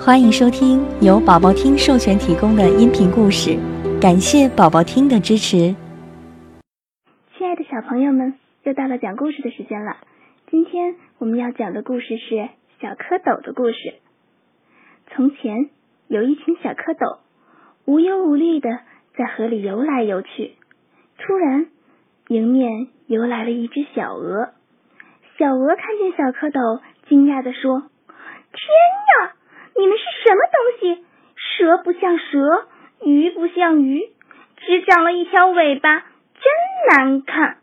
欢迎收听由宝宝听授权提供的音频故事，感谢宝宝听的支持。亲爱的小朋友们，又到了讲故事的时间了。今天我们要讲的故事是小蝌蚪的故事。从前有一群小蝌蚪，无忧无虑的在河里游来游去。突然，迎面游来了一只小鹅。小鹅看见小蝌蚪，惊讶的说：“天！”你们是什么东西？蛇不像蛇，鱼不像鱼，只长了一条尾巴，真难看。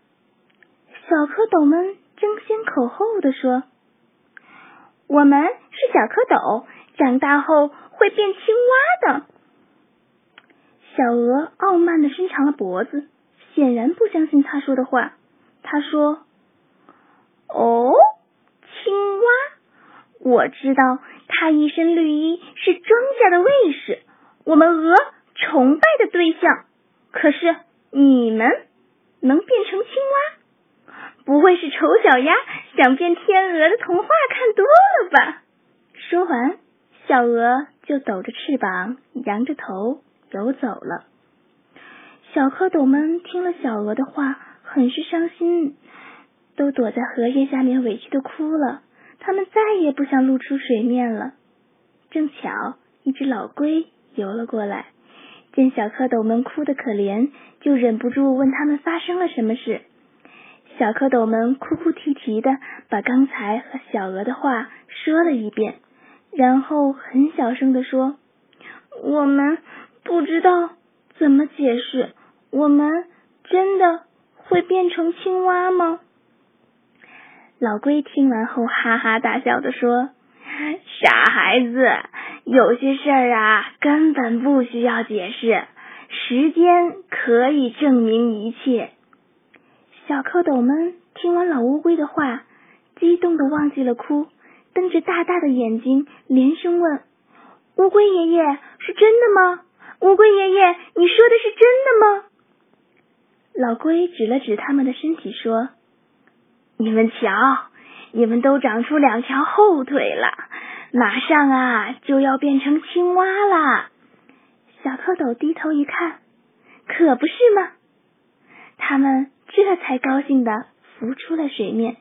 小蝌蚪们争先恐后的说：“我们是小蝌蚪，长大后会变青蛙的。”小鹅傲慢的伸长了脖子，显然不相信他说的话。他说：“哦，我知道。”他一身绿衣，是庄稼的卫士，我们鹅崇拜的对象。可是你们能变成青蛙？不会是丑小鸭想变天鹅的童话看多了吧？说完，小鹅就抖着翅膀，扬着头游走了。小蝌蚪们听了小鹅的话，很是伤心，都躲在荷叶下面委屈的哭了。他们再也不想露出水面了。正巧一只老龟游了过来，见小蝌蚪们哭得可怜，就忍不住问他们发生了什么事。小蝌蚪们哭哭啼啼的把刚才和小鹅的话说了一遍，然后很小声的说：“我们不知道怎么解释，我们真的会变成青蛙吗？”老龟听完后哈哈大笑的说：“傻孩子，有些事儿啊根本不需要解释，时间可以证明一切。”小蝌蚪们听完老乌龟的话，激动的忘记了哭，瞪着大大的眼睛，连声问：“乌龟爷爷是真的吗？乌龟爷爷，你说的是真的吗？”老龟指了指他们的身体说。你们瞧，你们都长出两条后腿了，马上啊就要变成青蛙了。小蝌蚪低头一看，可不是吗？他们这才高兴的浮出了水面。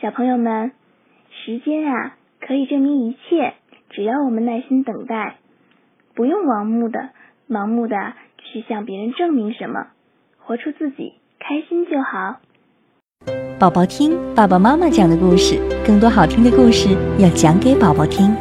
小朋友们，时间啊可以证明一切，只要我们耐心等待，不用盲目的、盲目的去向别人证明什么，活出自己，开心就好。宝宝听爸爸妈妈讲的故事，更多好听的故事要讲给宝宝听。